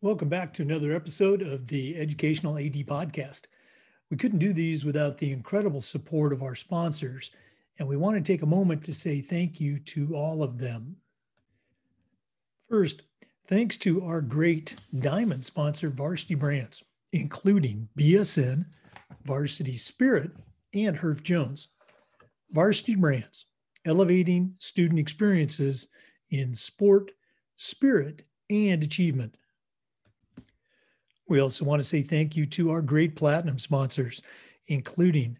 Welcome back to another episode of the Educational AD Podcast. We couldn't do these without the incredible support of our sponsors, and we want to take a moment to say thank you to all of them. First, thanks to our great diamond sponsor, Varsity Brands, including BSN, Varsity Spirit, and Herff Jones. Varsity Brands, elevating student experiences in sport, spirit, and achievement. We also want to say thank you to our great platinum sponsors, including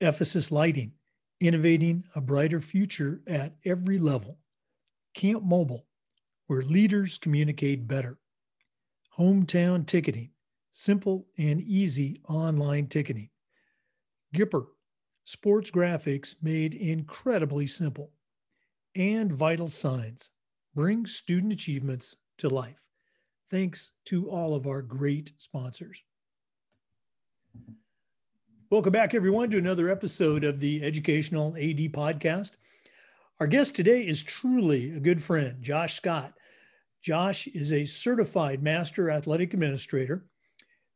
Ephesus Lighting, innovating a brighter future at every level, Camp Mobile, where leaders communicate better, Hometown Ticketing, simple and easy online ticketing, Gipper, sports graphics made incredibly simple, and Vital Signs, bring student achievements to life thanks to all of our great sponsors. Welcome back, everyone, to another episode of the Educational AD Podcast. Our guest today is truly a good friend, Josh Scott. Josh is a certified master athletic administrator.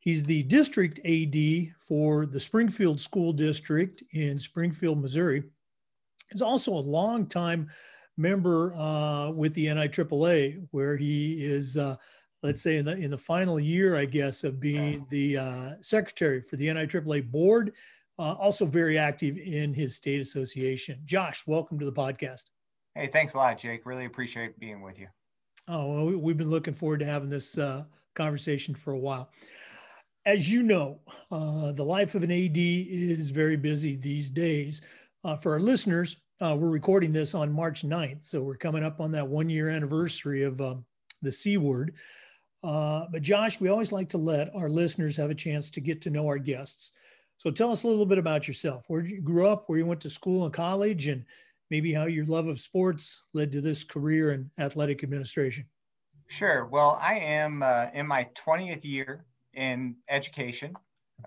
He's the district AD for the Springfield School District in Springfield, Missouri. He's also a longtime member uh, with the NIAAA, where he is uh, let's say in the in the final year, I guess, of being the uh, secretary for the NIAAA board. Uh, also very active in his state association. Josh, welcome to the podcast. Hey, thanks a lot, Jake. Really appreciate being with you. Oh, well, we've been looking forward to having this uh, conversation for a while. As you know, uh, the life of an AD is very busy these days. Uh, for our listeners, uh, we're recording this on March 9th, so we're coming up on that one year anniversary of um, the C word. Uh, but Josh, we always like to let our listeners have a chance to get to know our guests. So tell us a little bit about yourself. Where you grew up, where you went to school and college, and maybe how your love of sports led to this career in athletic administration. Sure. Well, I am uh, in my 20th year in education.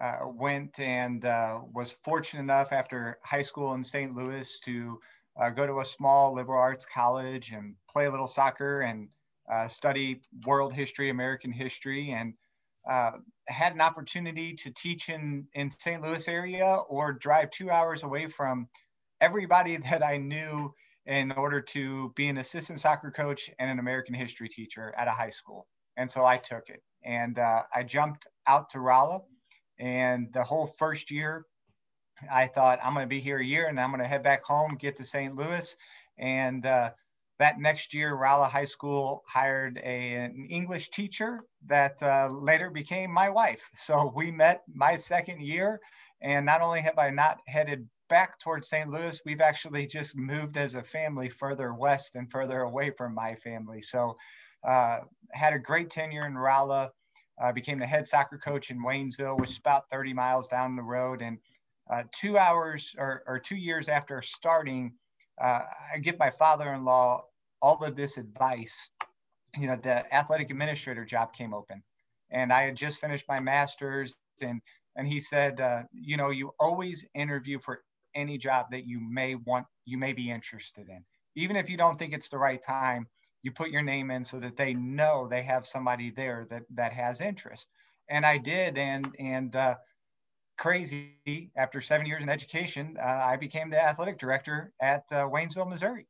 Uh, went and uh, was fortunate enough after high school in St. Louis to uh, go to a small liberal arts college and play a little soccer and uh, study world history, American history, and uh, had an opportunity to teach in, in St. Louis area or drive two hours away from everybody that I knew in order to be an assistant soccer coach and an American history teacher at a high school. And so I took it and uh, I jumped out to Rolla. And the whole first year, I thought I'm going to be here a year and I'm going to head back home, get to St. Louis. And uh, that next year, Rolla High School hired a, an English teacher that uh, later became my wife. So we met my second year. And not only have I not headed back towards St. Louis, we've actually just moved as a family further west and further away from my family. So uh, had a great tenure in Rolla. Uh, became the head soccer coach in Waynesville, which is about 30 miles down the road. And uh, two hours or, or two years after starting, uh, I give my father-in-law all of this advice. You know, the athletic administrator job came open, and I had just finished my master's, and and he said, uh, you know, you always interview for any job that you may want, you may be interested in, even if you don't think it's the right time. You put your name in so that they know they have somebody there that that has interest, and I did, and and uh, crazy. After seven years in education, uh, I became the athletic director at uh, Waynesville, Missouri.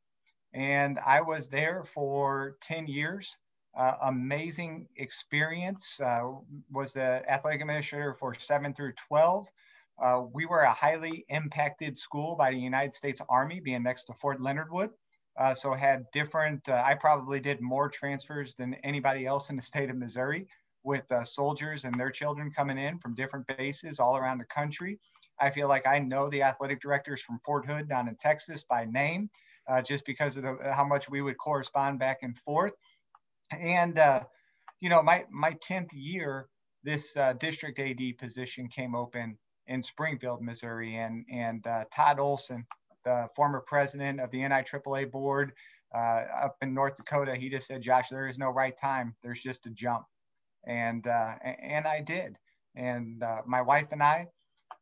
And I was there for 10 years. Uh, amazing experience. Uh, was the athletic administrator for 7 through 12. Uh, we were a highly impacted school by the United States Army, being next to Fort Leonard Wood. Uh, so had different. I probably did more transfers than anybody else in the state of Missouri with uh, soldiers and their children coming in from different bases all around the country. I feel like I know the athletic directors from Fort Hood down in Texas by name, uh, just because of the, how much we would correspond back and forth. And uh, you know, my my tenth year, this uh, district AD position came open in Springfield, Missouri, and and uh, Todd Olson, the former president of the NIAAA board uh, up in North Dakota, he just said, "Josh, there is no right time. There's just a jump." and uh, and I did. And uh, my wife and I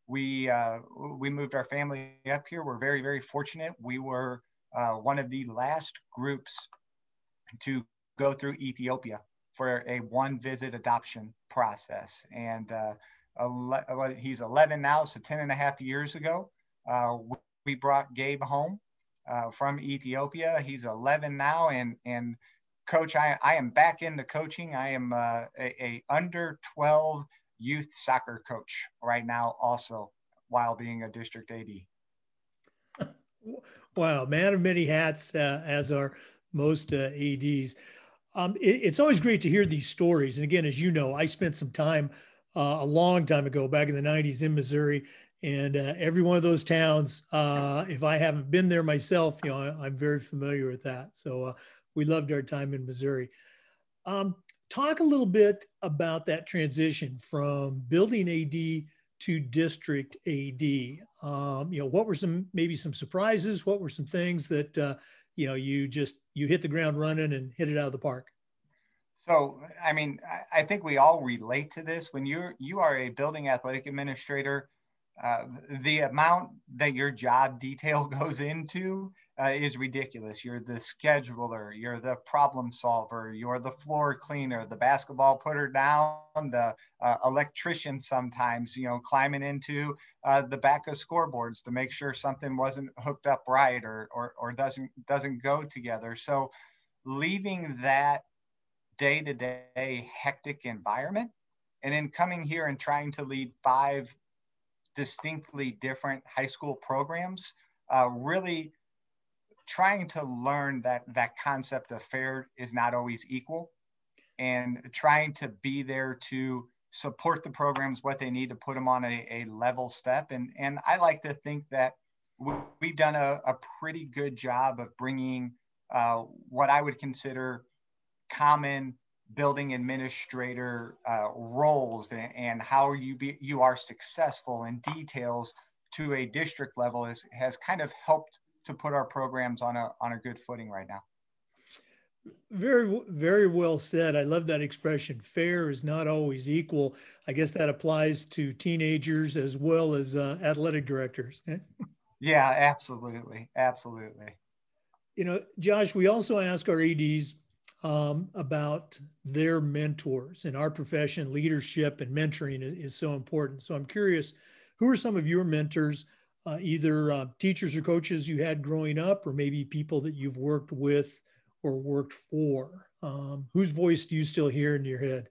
we uh, we moved our family up here. We're very very fortunate. We were uh, one of the last groups to go through Ethiopia for a one visit adoption process. And uh, ele- he's 11 now, so 10 and a half years ago, uh, we brought Gabe home uh, from Ethiopia. He's 11 now, and and coach, I, I am back into coaching. I am uh, a, a under 12 youth soccer coach right now, also while being a district AD. Wow, man of many hats, uh, as are most uh, ADs. Um, it, it's always great to hear these stories. And again, as you know, I spent some time uh, a long time ago, back in the 90s in Missouri. And uh, every one of those towns, uh, if I haven't been there myself, you know, I, am very familiar with that. So uh, we loved our time in Missouri. Um, talk a little bit about that transition from building AD to district AD. Um, you know, what were some maybe some surprises? What were some things that uh, you know you just you hit the ground running and hit it out of the park? So, I mean, I think we all relate to this. When you're you are a building athletic administrator, uh, the amount that your job detail goes into uh, is ridiculous. You're the scheduler, you're the problem solver, you're the floor cleaner, the basketball putter down, the uh, electrician sometimes, you know, climbing into uh, the back of scoreboards to make sure something wasn't hooked up right or, or, or doesn't, doesn't go together. So leaving that day to day hectic environment and then coming here and trying to lead five distinctly different high school programs uh, really trying to learn that that concept of fair is not always equal and trying to be there to support the programs what they need to put them on a, a level step. And and i like to think that we've done a, a pretty good job of bringing uh, what i would consider common building administrator uh, roles and, and, how you be you are successful in details to a district level is, has kind of helped to put our programs on a on a good footing right now. Very, very well said. I love that expression. Fair is not always equal. I guess that applies to teenagers as well as uh, athletic directors. yeah, absolutely, absolutely. You know, Josh, we also ask our ads um, about their mentors in our profession. Leadership and mentoring is, is so important. So I'm curious, who are some of your mentors? uh, either uh, teachers or coaches you had growing up, or maybe people that you've worked with or worked for? Um, whose voice do you still hear in your head?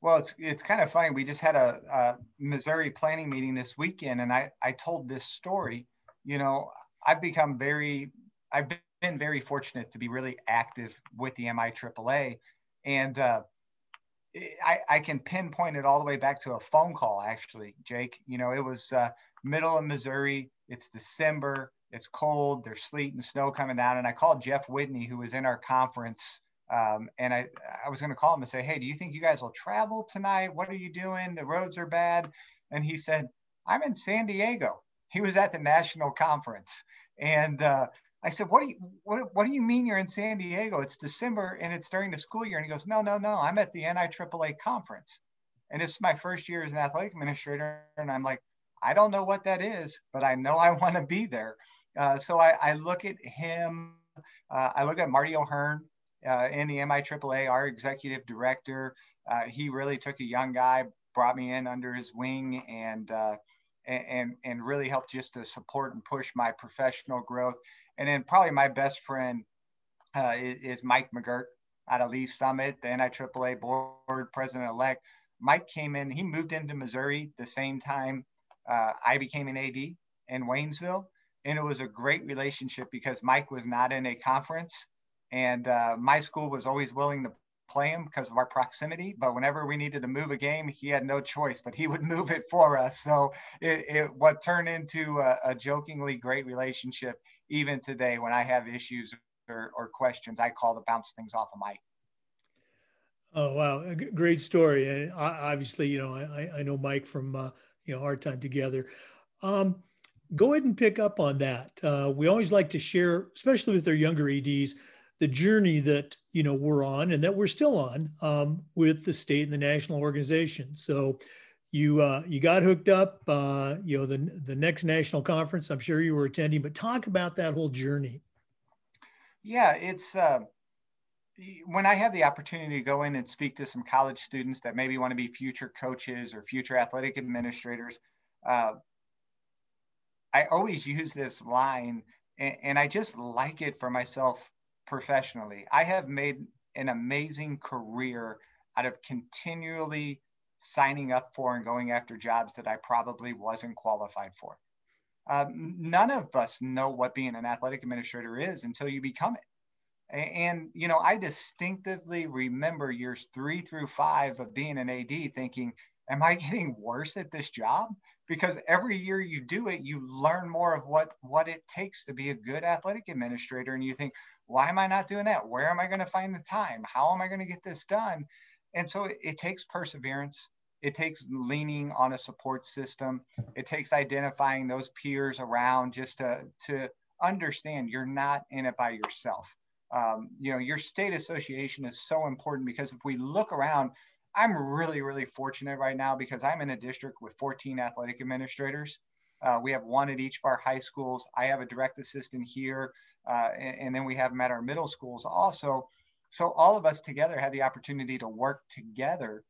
Well, it's it's kind of funny. We just had a, a Missouri planning meeting this weekend, and I I told this story. You know, I've become very I've been very fortunate to be really active with the MIAAA, and uh, I, I can pinpoint it all the way back to a phone call, actually, Jake. You know, it was uh, middle of Missouri. It's December. It's cold. There's sleet and snow coming down. And I called Jeff Whitney, who was in our conference. Um, and I, I was going to call him and say, Hey, do you think you guys will travel tonight? What are you doing? The roads are bad. And he said, I'm in San Diego. He was at the national conference. And uh, I said, what do you what, what do you mean you're in San Diego? It's December and it's during the school year. And he goes, No, no, no. I'm at the NIAAA conference. And it's my first year as an athletic administrator. And I'm like, I don't know what that is, but I know I want to be there. Uh, so I, I, look at him. Uh, I look at Marty O'Hearn uh, in the MIAAA, our executive director. Uh, he really took a young guy, brought me in under his wing, and uh, and and really helped just to support and push my professional growth. And then probably my best friend uh, is, is, Mike McGurk out of Lee Summit, the NIAAA board president elect. Mike came in, he moved into Missouri the same time uh, I became an AD in Waynesville. And it was a great relationship because Mike was not in a conference. And uh, my school was always willing to play him because of our proximity. But whenever we needed to move a game, he had no choice, but he would move it for us. So it, it what turned into a, a, jokingly great relationship. Even today, when I have issues or, or questions, I call to bounce things off of Mike. Oh wow, great story! And obviously, you know, I, I know Mike from uh, you know our time together. Um, go ahead and pick up on that. Uh, we always like to share, especially with our younger EDs, the journey that you know we're on and that we're still on um, with the state and the national organization. So, you uh, you got hooked up. Uh, you know the the next national conference. I'm sure you were attending, but talk about that whole journey. Yeah, it's uh, when I have the opportunity to go in and speak to some college students that maybe want to be future coaches or future athletic administrators. Uh, I always use this line, and, and I just like it for myself professionally. I have made an amazing career out of continually signing up for and going after jobs that I probably wasn't qualified for. Um, none of us know what being an athletic administrator is until you become it. And, you know, I distinctively remember years three through five of being an AD thinking, am I getting worse at this job? Because every year you do it, you learn more of what, what it takes to be a good athletic administrator. And you think, why am I not doing that? Where am I going to find the time? How am I going to get this done? And so it, it takes perseverance. It takes leaning on a support system. It takes identifying those peers around just to, to understand you're not in it by yourself. Um, you know, your state association is so important because if we look around, I'm really, really fortunate right now because I'm in a district with 14 athletic administrators. Uh, we have one at each of our high schools. I have a direct assistant here, uh, and, and, then we have them at our middle schools also. So all of us together had the opportunity to work together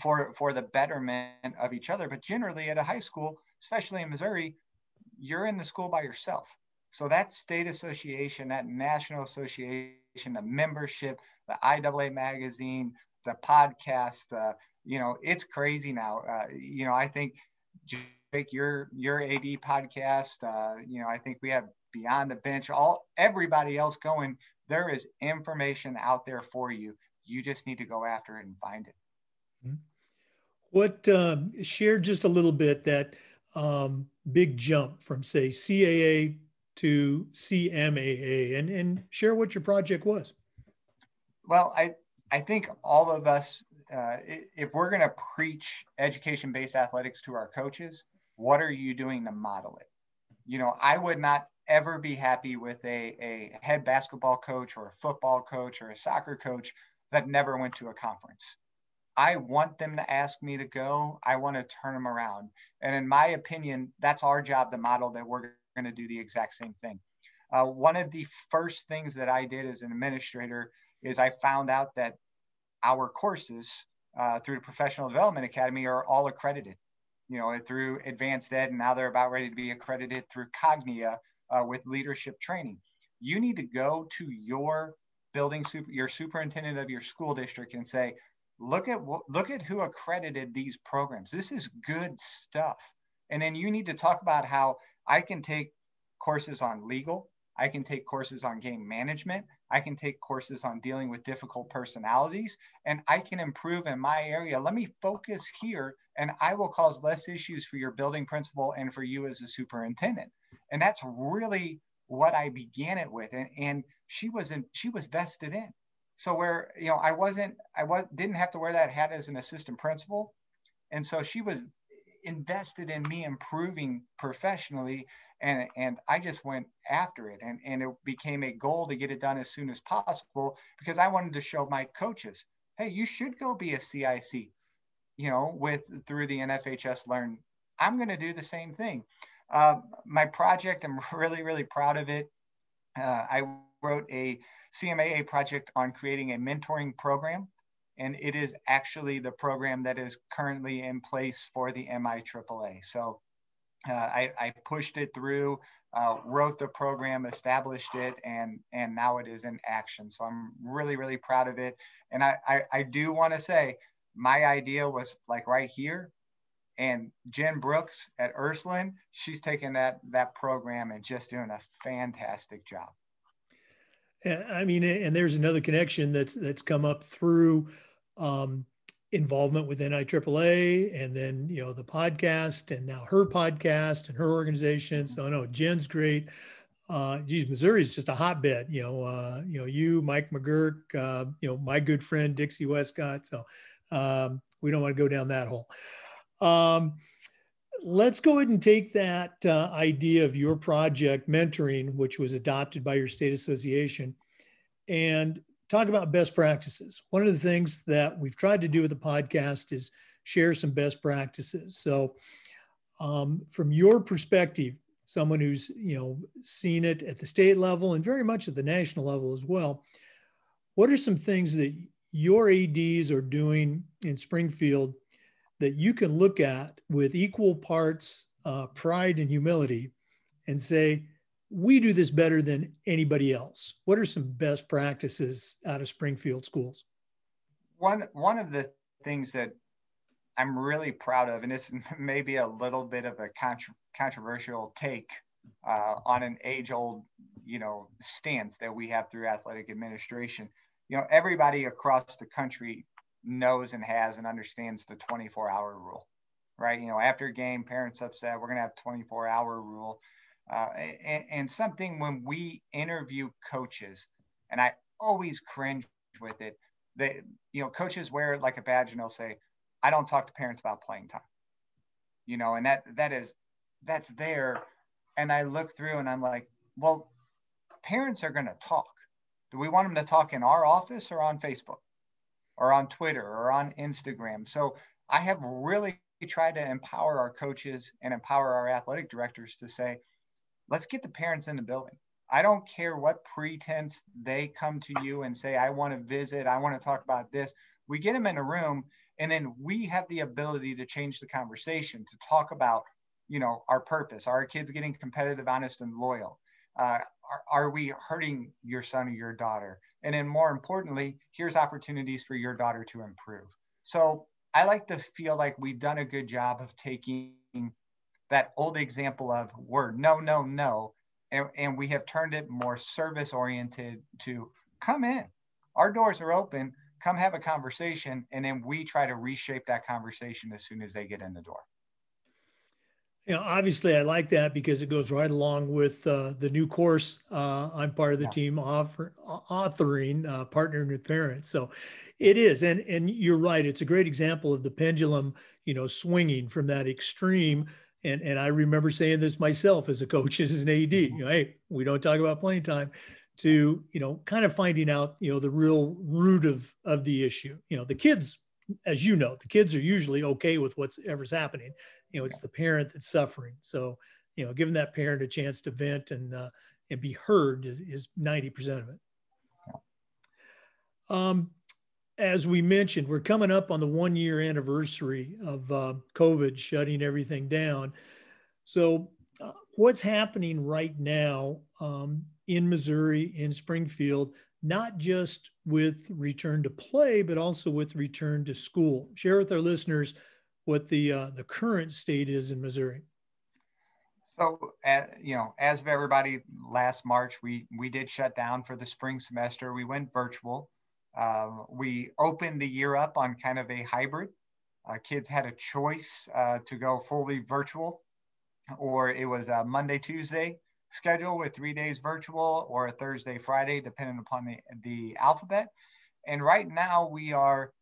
for for the betterment of each other. But generally, at a high school, especially in Missouri, you're in the school by yourself. So that state association, that national association, the membership, the IAA magazine, the podcast, uh, you know, it's crazy now. Uh, you know, I think Jake, your your AD podcast, uh, you know, I think we have Beyond the Bench, all everybody else going there is information out there for you. You just need to go after it and find it. Mm-hmm. What um, share just a little bit that um, big jump from say CAA to CMAA, and and share what your project was. Well, I I think all of us, uh, if we're going to preach education-based athletics to our coaches, what are you doing to model it? You know, I would not ever be happy with a, a head basketball coach or a football coach or a soccer coach that never went to a conference. I want them to ask me to go. I want to turn them around. And in my opinion, that's our job, to model that we're going to do the exact same thing. Uh, one of the first things that I did as an administrator is I found out that our courses uh, through the Professional Development Academy are all accredited, you know, through AdvancED, and now they're about ready to be accredited through Cognia uh, with leadership training. You need to go to your building super, your superintendent of your school district and say, look at look at who accredited these programs. This is good stuff. And then you need to talk about how I can take courses on legal, I can take courses on game management, I can take courses on dealing with difficult personalities, and I can improve in my area. Let me focus here, and I will cause less issues for your building principal and for you as a superintendent and that's really what I began it with. And, and she wasn't, she was vested in. So where, you know, I wasn't, I was, didn't have to wear that hat as an assistant principal. And so she was invested in me improving professionally. And, and I just went after it. And, and it became a goal to get it done as soon as possible because I wanted to show my coaches, hey, you should go be a CIC, you know, with through the NFHS Learn. I'm going to do the same thing. Uh, my project, I'm really, really proud of it. Uh, I wrote a CMAA project on creating a mentoring program, and it is actually the program that is currently in place for the MIAAA. So uh, I, I, pushed it through, uh, wrote the program, established it, and and now it is in action. So I'm really, really proud of it. And I, I, I do want to say my idea was like right here and Jen Brooks at Ursuline, she's taking that that program and just doing a fantastic job. I mean, and there's another connection that's that's come up through um, involvement with NIAAA, and then you know the podcast, and now her podcast and her organization. So no, Jen's great. Uh, geez, Missouri is just a hotbed. You know, uh, you know, you, Mike McGurk, uh, you know, my good friend Dixie Westcott. So um, we don't want to go down that hole. Um, let's go ahead and take that uh, idea of your project mentoring, which was adopted by your state association, and talk about best practices. One of the things that we've tried to do with the podcast is share some best practices. So, um, from your perspective, someone who's you know seen it at the state level and very much at the national level as well, what are some things that your ads are doing in Springfield that you can look at with equal parts uh, pride and humility and say, we do this better than anybody else. What are some best practices out of Springfield schools? One one of the things that I'm really proud of, and this may be a little bit of a contra- controversial take uh, on an age-old, you know, stance that we have through athletic administration. You know, everybody across the country knows and has and understands the 24-hour rule, right? You know, after a game, parents upset, we're going to have 24-hour rule uh, and, and something when we interview coaches, and I always cringe with it. They, you know, coaches wear like a badge and they'll say, "I don't talk to parents about playing time." You know, and that that is that's there. And I look through and I'm like, well, parents are going to talk. Do we want them to talk in our office or on Facebook or on Twitter or on Instagram? So I have really tried to empower our coaches and empower our athletic directors to say, let's get the parents in the building. I don't care what pretense they come to you and say, I want to visit, I want to talk about this. We get them in a room and then we have the ability to change the conversation to talk about, you know, our purpose. Are our kids getting competitive, honest, and loyal? Uh, are, are we hurting your son or your daughter? And then more importantly, here's opportunities for your daughter to improve. So I like to feel like we've done a good job of taking that old example of word no, no, no. And, and we have turned it more service oriented to come in. Our doors are open. Come have a conversation. And then we try to reshape that conversation as soon as they get in the door. You know, obviously, I like that because it goes right along with uh, the new course uh, I'm part of the yeah. team offer, authoring, uh, partnering with parents. So it is, and and you're right. It's a great example of the pendulum, you know, swinging from that extreme and and I remember saying this myself as a coach as an AD. You know, hey, we don't talk about playing time. To you know, kind of finding out you know the real root of of the issue. You know, the kids, as you know, the kids are usually okay with whatever's happening. You know, it's the parent that's suffering. So you know, giving that parent a chance to vent and uh, and be heard is ninety percent of it. Um, as we mentioned, we're coming up on the one year anniversary of uh, COVID shutting everything down. So, uh, what's happening right now um, in Missouri, in Springfield, not just with return to play, but also with return to school? Share with our listeners what the uh, the current state is in Missouri. So, uh, you know, as of everybody, last March we we did shut down for the spring semester. We went virtual. Um, we opened the year up on kind of a hybrid. Uh, kids had a choice uh, to go fully virtual, or it was a Monday, Tuesday schedule with three days virtual, or a Thursday, Friday, depending upon the, the alphabet. And right now we are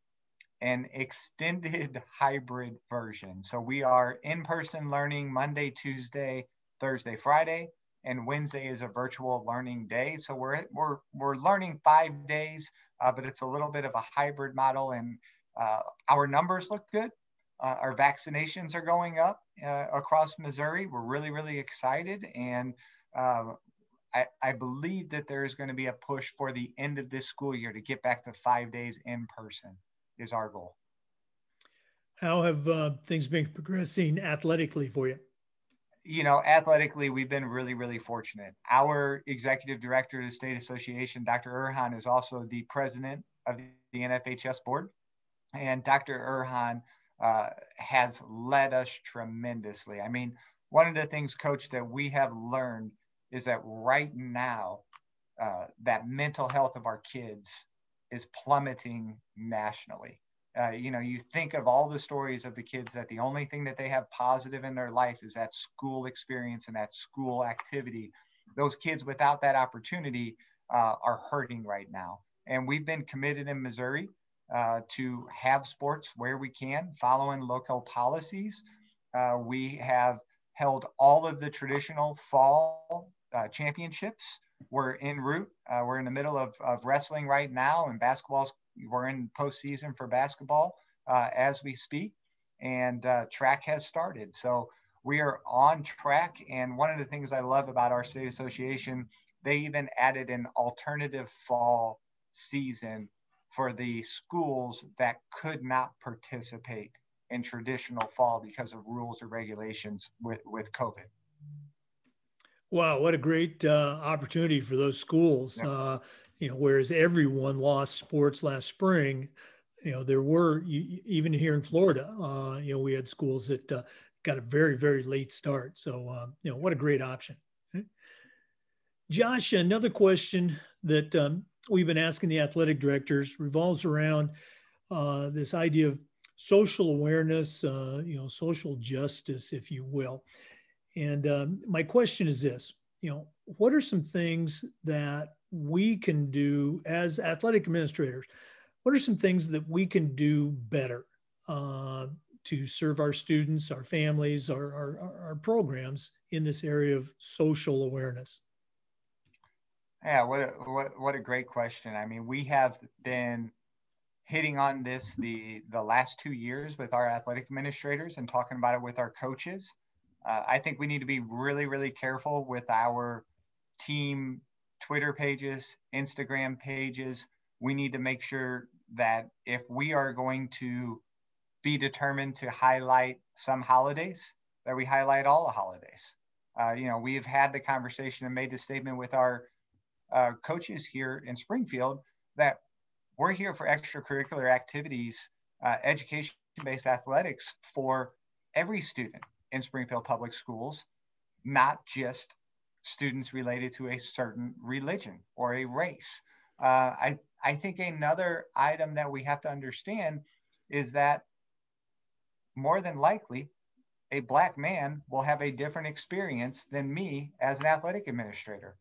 an extended hybrid version. So we are in person learning Monday, Tuesday, Thursday, Friday, and Wednesday is a virtual learning day. So we're, we're, we're learning five days uh, but it's a little bit of a hybrid model. And uh, our numbers look good. Uh, our vaccinations are going up uh, across Missouri. We're really, really excited. And uh, I, I, believe that there is going to be a push for the end of this school year to get back to five days in person, is our goal. How have uh, things been progressing athletically for you? You know, athletically, we've been really, really fortunate. Our executive director of the state association, Dr. Urhahn, is also the president of the NFHS board. And Dr. Urhahn uh, has led us tremendously. I mean, one of the things, coach, that we have learned is that right now, uh, that mental health of our kids is plummeting nationally. Uh, you know, you think of all the stories of the kids that the only thing that they have positive in their life is that school experience and that school activity. Those kids without that opportunity uh, are hurting right now. And we've been committed in Missouri uh, to have sports where we can, following local policies. Uh, we have held all of the traditional fall uh, championships. We're en route. we're in the middle of, of wrestling right now, and basketball's we're in postseason for basketball uh, as we speak. and uh, track has started. So we are on track. And one of the things I love about our state association, they even added an alternative fall season for the schools that could not participate in traditional fall because of rules or regulations with, with COVID. Wow, what a great uh, opportunity for those schools. Yeah. Uh, you know, whereas everyone lost sports last spring, you know, there were even here in Florida, uh, you know, we had schools that uh, got a very, very late start. So, um, you know, what a great option. Josh, another question that um, we've been asking the athletic directors revolves around uh, this idea of social awareness, uh, you know, social justice, if you will. And um, my question is this: you know, what are some things that we can do as athletic administrators? What are some things that we can do better uh, to serve our students, our families, our, our, our programs in this area of social awareness? Yeah, what a, what what a great question. I mean, we have been hitting on this the the last two years with our athletic administrators and talking about it with our coaches. Uh, I think we need to be really really careful with our team Twitter pages, Instagram pages. We need to make sure that if we are going to be determined to highlight some holidays, that we highlight all the holidays. Uh, you know, we've had the conversation and made the statement with our uh, coaches here in Springfield that we're here for extracurricular activities, uh, education based athletics for every student in Springfield Public Schools, not just students related to a certain religion or a race. Uh, I, I think another item that we have to understand is that more than likely, a black man will have a different experience than me as an athletic administrator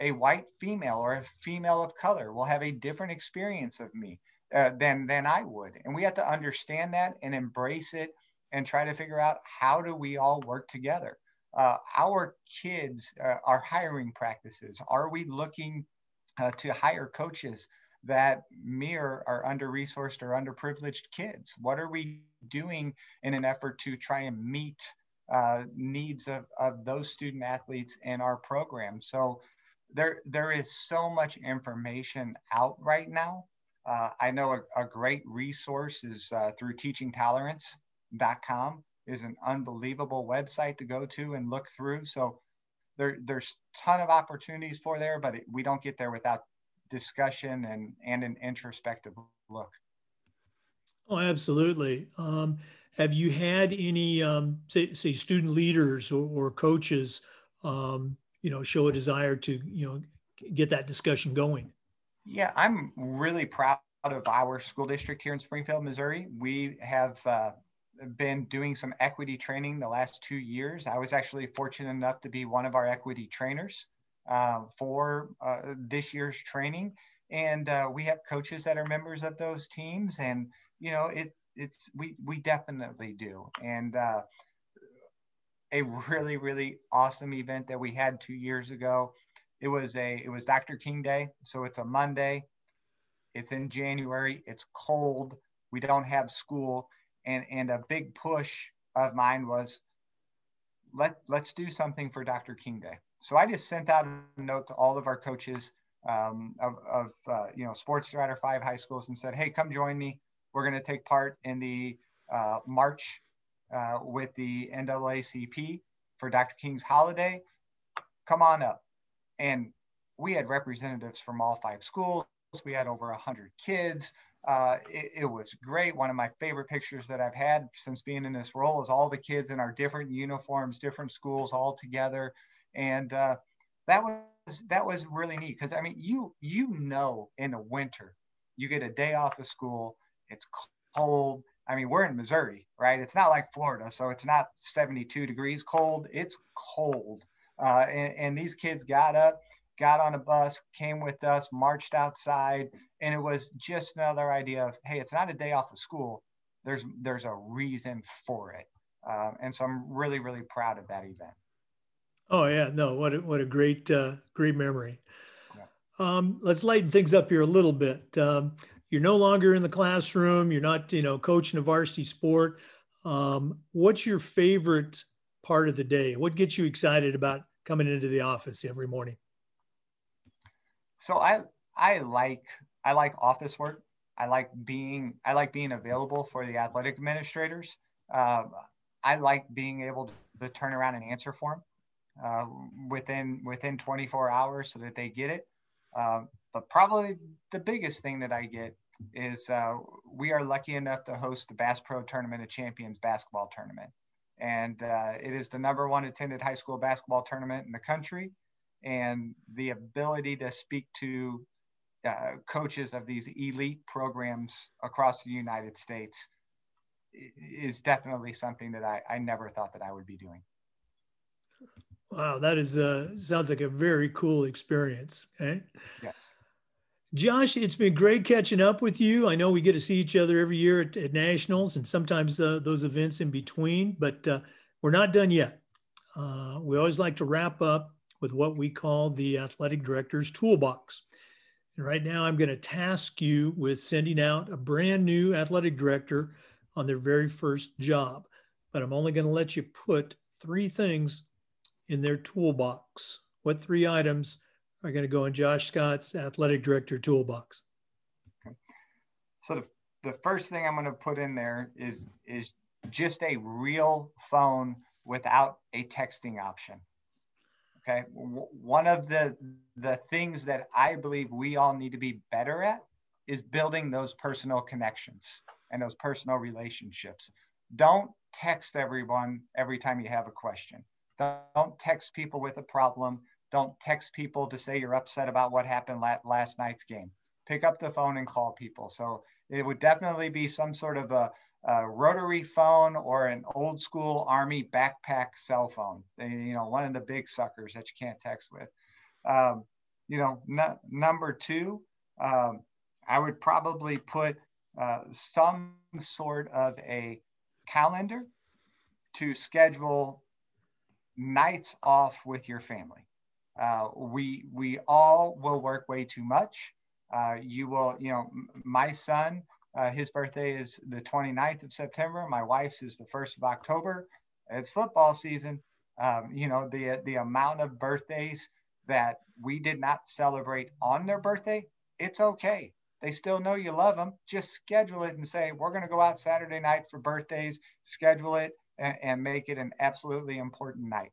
a white female or a female of color will have a different experience of me uh, than than I would, and we have to understand that and embrace it and try to figure out how do we all work together. Uh, our kids, uh, our hiring practices, are we looking uh, to hire coaches that mirror our under resourced or underprivileged kids? What are we doing in an effort to try and meet uh, needs of, of those student athletes in our program? So there there is so much information out right now. Uh, I know a, a, great resource is uh, through teachingtolerance.com is an unbelievable website to go to and look through. So there, there's a ton of opportunities for there, but it, we don't get there without discussion and, and an introspective look. Oh, absolutely. Um, have you had any, um, say, say, student leaders or, or coaches um, you know show a desire to you know get that discussion going yeah i'm really proud of our school district here in springfield missouri we have uh, been doing some equity training the last two years i was actually fortunate enough to be one of our equity trainers uh, for uh, this year's training and uh, we have coaches that are members of those teams and you know it's it's we we definitely do and uh, a really really awesome event that we had two years ago. It was a it was Dr. King Day, so it's a Monday. It's in January. It's cold. We don't have school, and and a big push of mine was let let's do something for Dr. King Day. So I just sent out a note to all of our coaches um, of, of uh, you know sports throughout our five high schools and said, hey, come join me. We're going to take part in the uh, March uh, with the NAACP for Dr. King's holiday. Come on up. And we had representatives from all five schools. We had over 100 kids. Uh, it, it, was great. One of my favorite pictures that I've had since being in this role is all the kids in our different uniforms, different schools all together. And uh, that was that was really neat because I mean you you know in the winter you get a day off of school, it's cold, I mean, we're in Missouri, right? It's not like Florida, so it's not 72 degrees cold. It's cold. Uh, and, and these kids got up, got on a bus, came with us, marched outside, and it was just another idea of, hey, it's not a day off of school. There's there's a reason for it, um, and so I'm really really proud of that event. Oh yeah, no, what a, what a great uh, great memory. Yeah. Um, let's lighten things up here a little bit. Um, you're no longer in the classroom. You're not, you know, coaching a varsity sport. Um, what's your favorite part of the day? What gets you excited about coming into the office every morning? So I I like I like office work. I like being I like being available for the athletic administrators. Uh, I like being able to turn around and answer for them uh, within within 24 hours so that they get it. Uh, but probably the biggest thing that I get is uh, we are lucky enough to host the Bass Pro Tournament of Champions basketball tournament, and uh, it is the number one attended high school basketball tournament in the country. And the ability to speak to uh, coaches of these elite programs across the United States is definitely something that I, I never thought that I would be doing. Wow, that is uh, sounds like a very cool experience. Okay. Yes. Josh, it's been great catching up with you. I know we get to see each other every year at, at nationals and sometimes uh, those events in between, but uh, we're not done yet. Uh, we always like to wrap up with what we call the athletic director's toolbox. And right now, I'm going to task you with sending out a brand new athletic director on their very first job. But I'm only going to let you put three things in their toolbox. What three items are going to go in Josh Scott's athletic director toolbox? Okay. So the, the first thing I'm going to put in there is is just a real phone without a texting option. Okay, one of the the things that I believe we all need to be better at is building those personal connections and those personal relationships. Don't text everyone every time you have a question. Don't text people with a problem. Don't text people to say you're upset about what happened last night's game. Pick up the phone and call people. So it would definitely be some sort of a, a rotary phone or an old school army backpack cell phone. You know, one of the big suckers that you can't text with. Um, you know, number two, um, I would probably put uh, some sort of a calendar to schedule nights off with your family. Uh, we we all will work way too much. Uh, you will, you know, my son, uh, his birthday is the 29th of September. My wife's is the 1st of October. It's football season. Um, you know, the the amount of birthdays that we did not celebrate on their birthday, it's okay. They still know you love them. Just schedule it and say, we're going to go out Saturday night for birthdays, schedule it and, and make it an absolutely important night.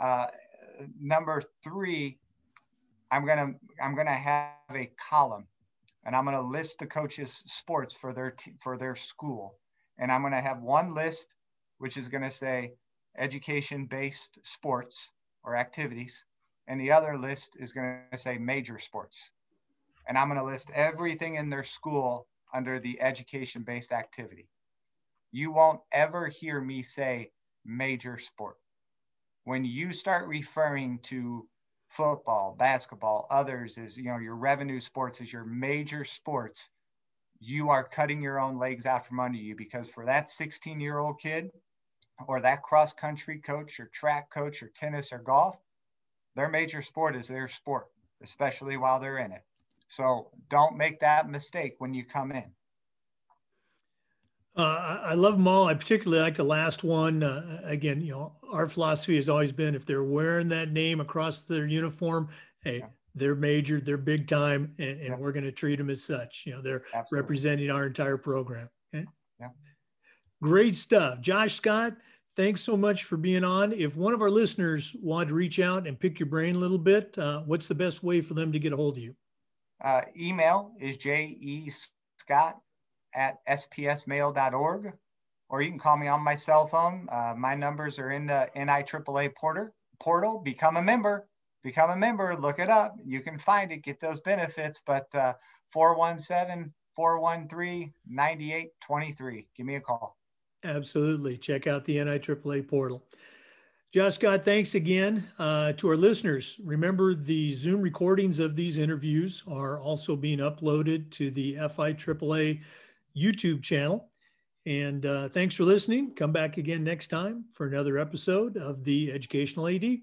Uh, number three, I'm gonna I'm gonna have a column, and I'm gonna list the coaches' sports for their t- for their school, and I'm gonna have one list which is gonna say education-based sports or activities, and the other list is gonna say major sports, and I'm gonna list everything in their school under the education-based activity. You won't ever hear me say major sport. When you start referring to football, basketball, others is, you know your revenue sports is your major sports, you are cutting your own legs out from under you because for that 16 year old kid or that cross country coach or track coach or tennis or golf, their major sport is their sport, especially while they're in it. So don't make that mistake when you come in. Uh, I love them all. I particularly like the last one. Uh, again, you know, our philosophy has always been if they're wearing that name across their uniform, hey, yeah. they're major, they're big time, and, and yeah. we're going to treat them as such. You know, they're Absolutely. representing our entire program. Okay. Yeah. Great stuff. Josh Scott, thanks so much for being on. If one of our listeners wanted to reach out and pick your brain a little bit, uh, what's the best way for them to get a hold of you? Uh, email is J.E. Scott at spsmail.org, or you can call me on my cell phone. Uh, my numbers are in the NIAAA portal. portal. Become a member. Become a member. Look it up. You can find it. Get those benefits. But uh, 417 413 9823. Give me a call. Absolutely. Check out the NIAAA portal. Josh Scott, thanks again uh, to our listeners. Remember, the Zoom recordings of these interviews are also being uploaded to the FIAAA YouTube channel. And uh, thanks for listening. Come back again next time for another episode of the Educational AD.